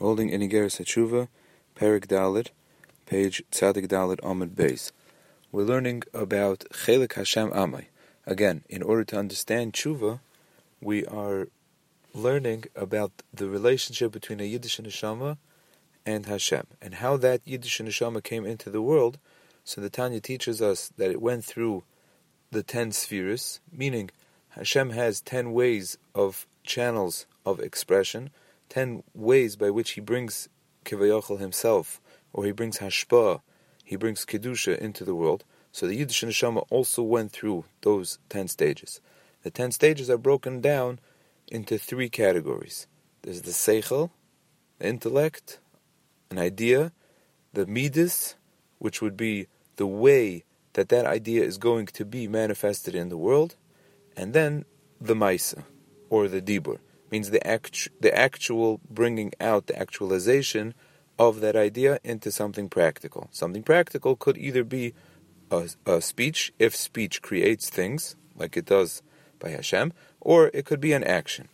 Holding in Iggeres HaTeshuvah, Perek Daled, page Tzadik Daled Amud Beis. We're learning about Chelik Hashem Amai. Again, in order to understand Tshuva, we are learning about the relationship between a Yiddish neshama and Hashem, and how that Yiddish neshama came into the world. So the Tanya teaches us that it went through the ten spheres, meaning Hashem has ten ways of channels of expression, ten ways by which He brings Kivayachal Himself, or He brings Hashpa, He brings Kedusha into the world. So the Yiddish Neshama also went through those ten stages. The ten stages are broken down into three categories. There's the Seichel, the intellect, an idea, the Midas, which would be the way that that idea is going to be manifested in the world, and then the Maisa, or the Dibur, means the, actu- the actual bringing out, the actualization of that idea into something practical. Something practical could either be a, a speech, if speech creates things, like it does by Hashem, or it could be an action.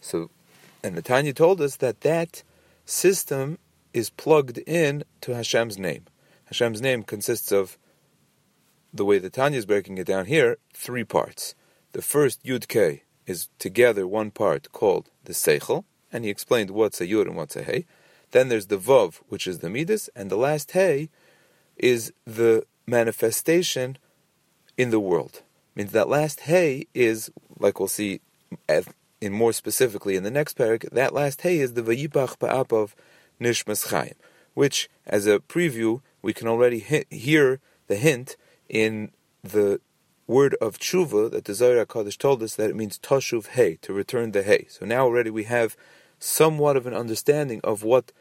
So, and the Tanya told us that that system is plugged in to Hashem's name. Hashem's name consists of the way the Tanya is breaking it down here, three parts. The first Yud K is together one part called the Seichel, and he explained what's a Yud and what's a Hey. Then there's the Vav, which is the Midas, and the last Hey is the manifestation in the world. Means that last Hey is, like we'll see in more specifically in the next parak, that last Hey is the Vayipach Ba'apav Nishmas Chaim, which, as a preview, we can already hear the hint in the word of tshuva that the Zohar Hakadosh told us that it means tashuv hay to return the hay. So now already we have somewhat of an understanding of what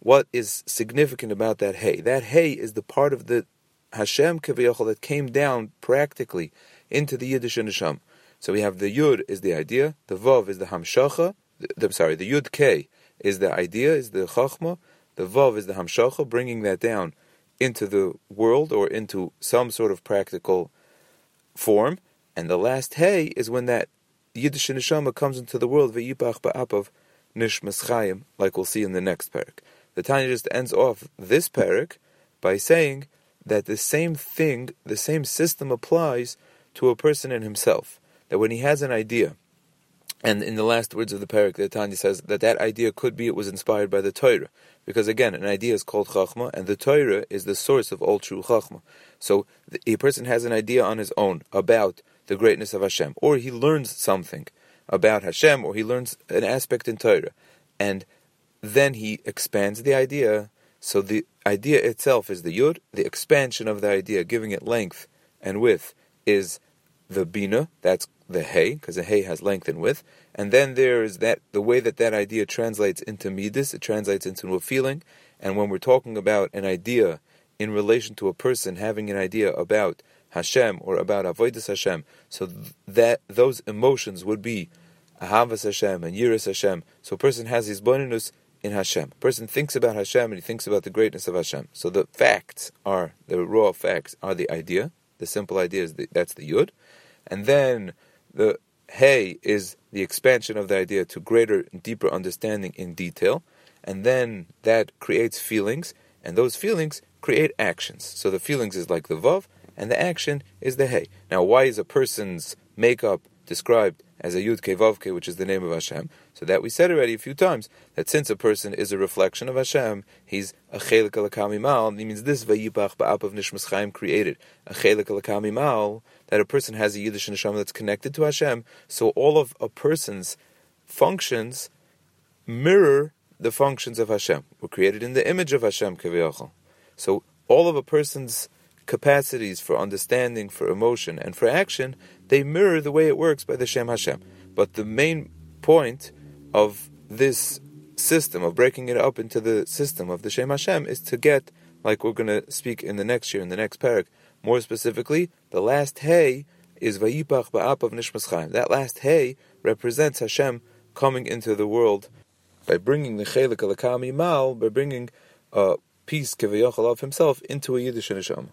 what is significant about that hay. That hay is the part of the Hashem Kaviyachal that came down practically into the Yiddish Nisham. So we have the Yud is the idea, the Vav is the Hamshacha, the, the, sorry, the Yud K is the idea, is the Chachma, the Vav is the Hamshacha, bringing that down into the world or into some sort of practical form. And the last hey is when that Yiddish neshama comes into the world, ve'yipach ba'apav nishmas chayim, like we'll see in the next parak. The Tanya just ends off this parak by saying that the same thing, the same system applies to a person in himself. That when he has an idea, and in the last words of the parak, the Tanya says that that idea could be it was inspired by the Torah. Because again, an idea is called Chachma, and the Torah is the source of all true Chachma. So a person has an idea on his own about the greatness of Hashem, or he learns something about Hashem, or he learns an aspect in Torah, and then he expands the idea. So the idea itself is the Yud, the expansion of the idea, giving it length and width, is the Bina, that's the hay, because the hay has length and width, and then there is that the way that that idea translates into midas, it translates into a feeling, and when we're talking about an idea in relation to a person having an idea about Hashem or about avodas Hashem, so that those emotions would be ahavas Hashem and yiras Hashem. So a person has his bonus in Hashem. A person thinks about Hashem and he thinks about the greatness of Hashem. So the facts are the raw facts are the idea. The simple idea is the, that's the yud, and then the hey is the expansion of the idea to greater deeper understanding in detail, and then that creates feelings, and those feelings create actions. So the feelings is like the vav, and the action is the hey. Now, why is a person's makeup described as a Yud Ke which is the name of Hashem. So that we said already a few times that since a person is a reflection of Hashem, he's a Chelik Alakami Mal. He means this Vayipach Ba'ap of Nishmas Chaim created a Chelik Alakami Mal that a person has a Yiddish neshama that's connected to Hashem. So all of a person's functions mirror the functions of Hashem. We're created in the image of Hashem Kaviyachal. So all of a person's capacities for understanding, for emotion, and for action, they mirror the way it works by the Shem Hashem. But the main point of this system, of breaking it up into the system of the Shem Hashem, is to get, like we're going to speak in the next year, in the next parak, more specifically, the last hey is Vayipach Ba'ap of Nishmas Chaim. That last hey represents Hashem coming into the world by bringing the Chelik Alakami Mal, by bringing uh, a piece Kevayachal of himself into a Yiddish Neshama.